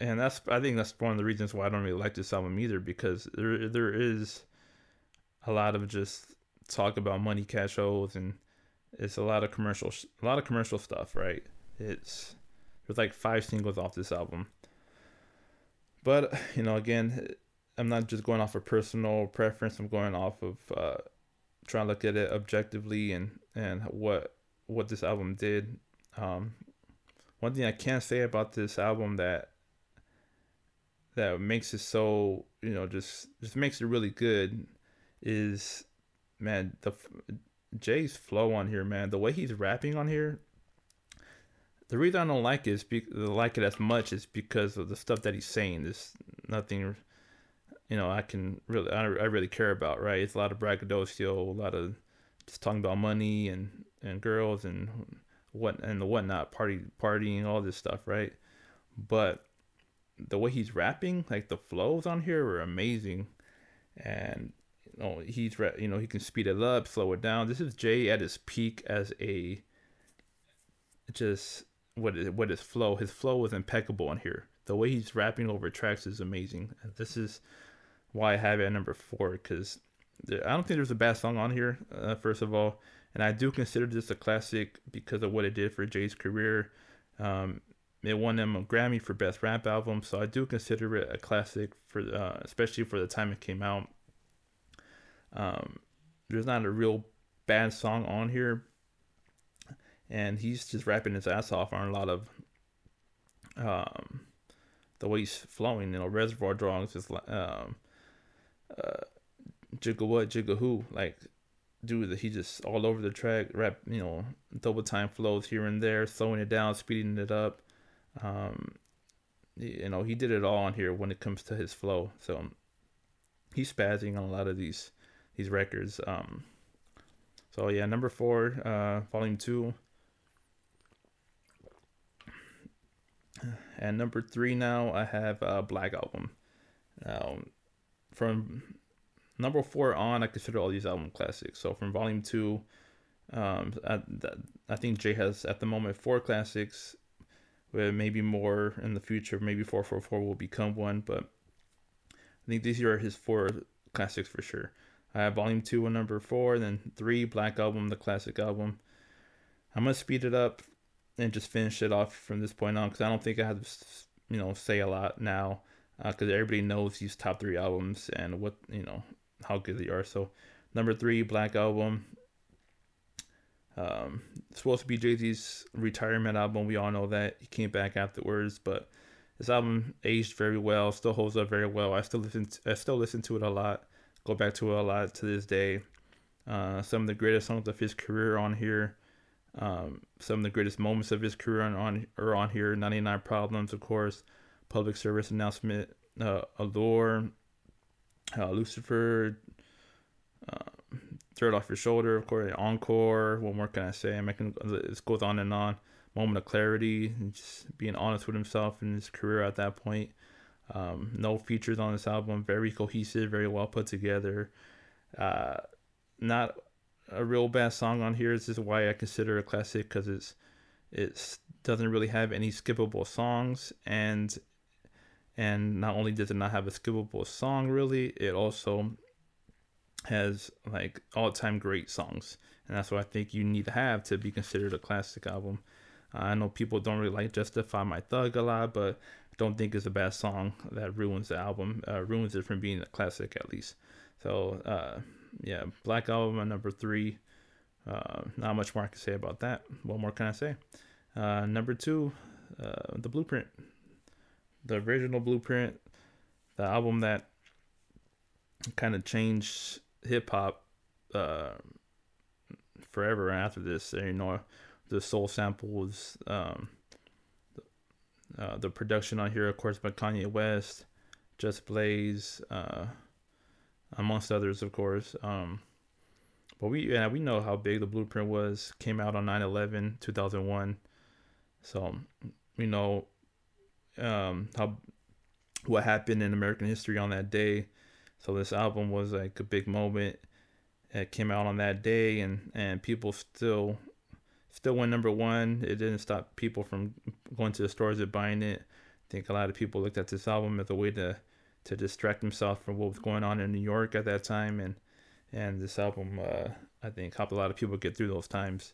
and that's I think that's one of the reasons why I don't really like this album either because there there is a lot of just talk about money cash shows and it's a lot of commercial a lot of commercial stuff right it's there's like five singles off this album but you know again I'm not just going off of personal preference. I'm going off of uh, trying to look at it objectively and and what what this album did. Um, one thing I can say about this album that that makes it so you know just just makes it really good is man the Jay's flow on here, man. The way he's rapping on here. The reason I don't like it is be, like it as much is because of the stuff that he's saying. There's nothing you know I can really I, I really care about right it's a lot of braggadocio a lot of just talking about money and and girls and what and the whatnot party partying all this stuff right but the way he's rapping like the flows on here are amazing. And you know he's you know he can speed it up slow it down. This is jay at his peak as a just what is what is flow. His flow is impeccable on here. The way he's rapping over tracks is amazing. This is why I have it at number four because I don't think there's a bad song on here. Uh, first of all, and I do consider this a classic because of what it did for Jay's career. Um, it won them a Grammy for Best Rap Album, so I do consider it a classic for, uh, especially for the time it came out. Um, there's not a real bad song on here, and he's just rapping his ass off on a lot of um, the way he's flowing. You know, Reservoir Dogs is um, uh, Jigga what, Jigga who, like, dude, he just all over the track, rap, you know, double time flows here and there, slowing it down, speeding it up. Um, you know, he did it all on here when it comes to his flow. So he's spazzing on a lot of these these records. Um, so yeah, number four, uh, volume two. And number three now, I have uh, Black Album. Now, from number four on, I consider all these album classics. So from volume two, um, I, I think Jay has at the moment four classics, maybe more in the future. Maybe four four four will become one, but I think these are his four classics for sure. I have volume two and number four, then three Black Album, the classic album. I'm gonna speed it up and just finish it off from this point on because I don't think I have to, you know, say a lot now. because uh, everybody knows these top three albums and what you know how good they are. So number three, Black Album. Um, supposed to be Jay Z's retirement album. We all know that he came back afterwards, but this album aged very well. Still holds up very well. I still listen. To, I still listen to it a lot. Go back to it a lot to this day. Uh, some of the greatest songs of his career on here. Um, some of the greatest moments of his career on, on are on here. 99 Problems, of course. Public Service Announcement. Uh, Allure. Uh, Lucifer. Uh, Dirt Off Your Shoulder, of course. Encore. What more can I say? I'm making this goes on and on. Moment of clarity. Just being honest with himself and his career at that point. Um, no features on this album. Very cohesive. Very well put together. Uh, not a real bad song on here. This is why I consider it a classic because it's it doesn't really have any skippable songs and and not only does it not have a skippable song really, it also has like all-time great songs, and that's what I think you need to have to be considered a classic album. Uh, I know people don't really like "Justify My Thug" a lot, but don't think it's a bad song that ruins the album, uh, ruins it from being a classic at least. So uh, yeah, Black Album at number three. Uh, not much more I can say about that. What more can I say? Uh, number two, uh, the Blueprint, the original Blueprint, the album that kind of changed hip hop uh, forever after this. You know, the soul samples, um, uh, the production on here, of course, by Kanye West, Just Blaze, uh, amongst others, of course. Um, but we yeah we know how big the blueprint was. Came out on 9/11, 2001. So we know um, how what happened in American history on that day. So this album was like a big moment. It came out on that day, and and people still still went number one. It didn't stop people from going to the stores and buying it. I think a lot of people looked at this album as a way to to distract themselves from what was going on in New York at that time, and and this album uh, I think helped a lot of people get through those times.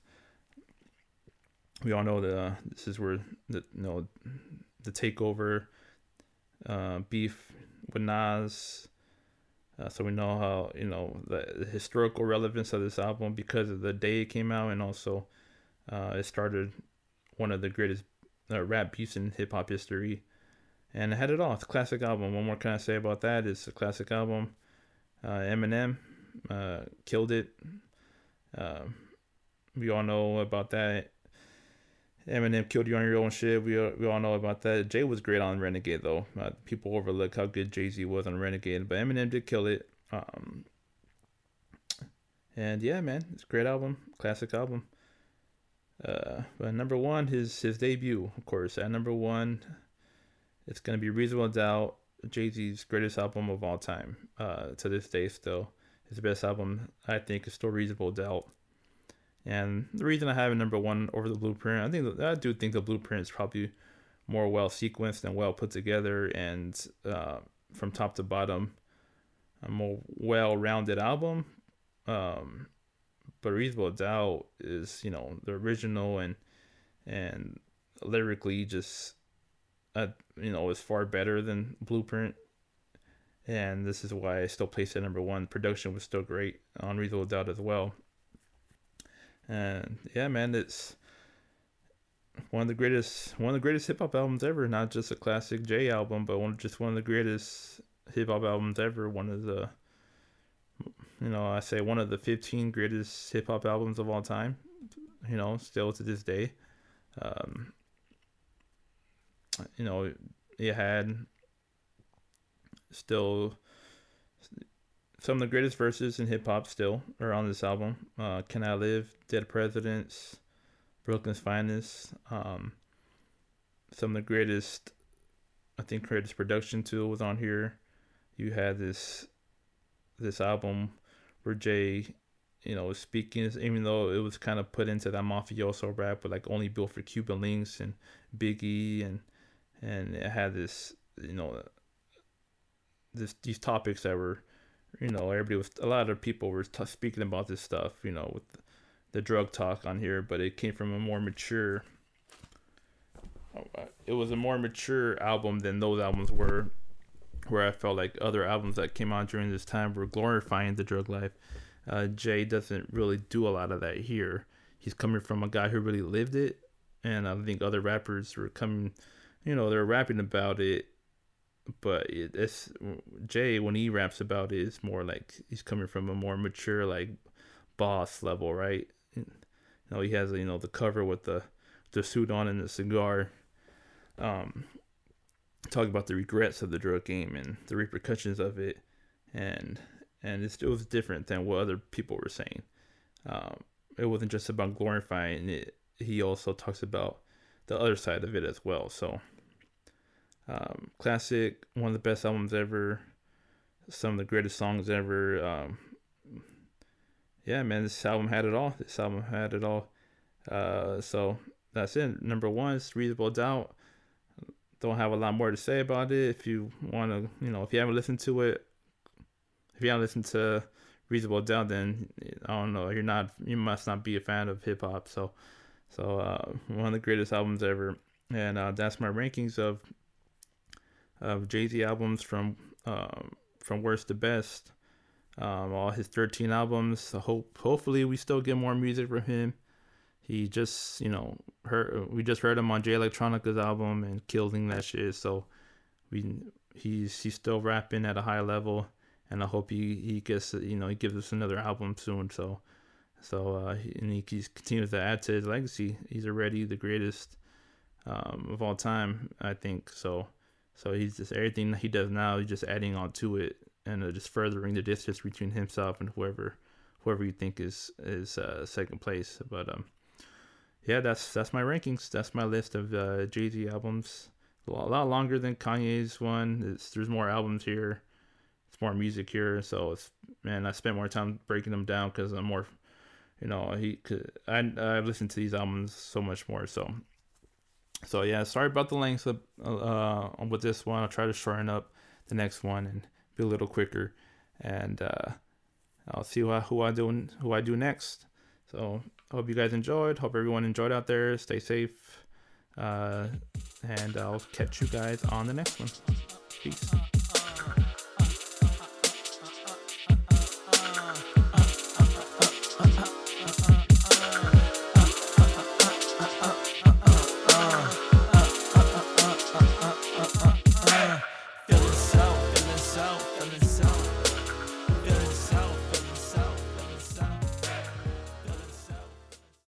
We all know that uh, this is where the you know the takeover uh, beef with Nas. Uh, so we know how you know the historical relevance of this album because of the day it came out, and also uh, it started one of the greatest uh, rap beefs in hip hop history and I had it all. It's a classic album. One more can I say about that? It's a classic album. Uh, Eminem uh, killed it. Uh, we all know about that. Eminem killed you on your own shit. We we all know about that. Jay was great on Renegade though. Uh, people overlook how good Jay Z was on Renegade, but Eminem did kill it. Um, and yeah, man, it's a great album, classic album. Uh, but number one, his his debut, of course. At number one, it's gonna be Reasonable Doubt, Jay Z's greatest album of all time. Uh, to this day, still his best album, I think, is still Reasonable Doubt. And the reason I have it number one over the Blueprint, I think I do think the Blueprint is probably more well sequenced and well put together, and uh, from top to bottom, a more well-rounded album. Um, but Reasonable Doubt is, you know, the original and and lyrically just uh, you know, is far better than Blueprint. And this is why I still place it number one. Production was still great on Reasonable Doubt as well. And yeah, man, it's one of the greatest one of the greatest hip hop albums ever. Not just a classic J album, but one just one of the greatest hip hop albums ever. One of the you know, I say one of the fifteen greatest hip hop albums of all time. You know, still to this day. Um, you know, it had still some of the greatest verses in hip hop still are on this album. Uh, Can I Live, Dead Presidents, Brooklyn's Finest. Um, some of the greatest, I think, greatest production tool was on here. You had this this album where Jay, you know, was speaking, even though it was kind of put into that mafioso rap, but like only built for Cuban Linx and Biggie and and it had this you know this these topics that were you know everybody was a lot of people were t- speaking about this stuff you know with the, drug talk on here but it came from a more mature it was a more mature album than those albums were where I felt like other albums that came out during this time were glorifying the drug life. Uh, Jay doesn't really do a lot of that here. He's coming from a guy who really lived it, and I think other rappers were coming, you know, they're rapping about it, but it, it's Jay when he raps about it, it's more like he's coming from a more mature, like boss level, right? You know, he has you know the cover with the the suit on and the cigar. Um, talk about the regrets of the drug game and the repercussions of it, and and it was different than what other people were saying. Um, it wasn't just about glorifying it. He also talks about the other side of it as well. So, um, classic, one of the best albums ever, some of the greatest songs ever. Um, yeah, man, this album had it all. This album had it all. Uh, so that's it. Number one is Reasonable Doubt don't have a lot more to say about it. If you want to, you know, if you haven't listened to it, if you haven't listened to Reasonable Doubt, then I don't know, you're not, you must not be a fan of hip hop. So, so uh, one of the greatest albums ever, and uh, that's my rankings of of Jay Z albums from um, from worst to best. Um, all his 13 albums. So hope hopefully we still get more music from him he just you know heard we just heard him on Jay Electronica's album and killing that shit. So we he's he's still rapping at a high level, and I hope he he gets you know he gives us another album soon. So so uh, and he, he continues to add to his legacy. He's already the greatest um, of all time, I think. So so he's just everything that he does now. He's just adding on to it and uh, just furthering the distance between himself and whoever whoever you think is is uh, second place. But um yeah, that's that's my rankings. That's my list of uh, Jay Z albums. A lot longer than Kanye's one. It's, there's more albums here. It's more music here. So it's man, I spent more time breaking them down because I'm more, you know, he. I I've listened to these albums so much more. So so yeah, sorry about the length of, uh, with this one. I'll try to shorten up the next one and be a little quicker, and uh, I'll see who I, who I do who I do next. So hope you guys enjoyed. Hope everyone enjoyed out there. Stay safe. Uh, and I'll catch you guys on the next one. Peace.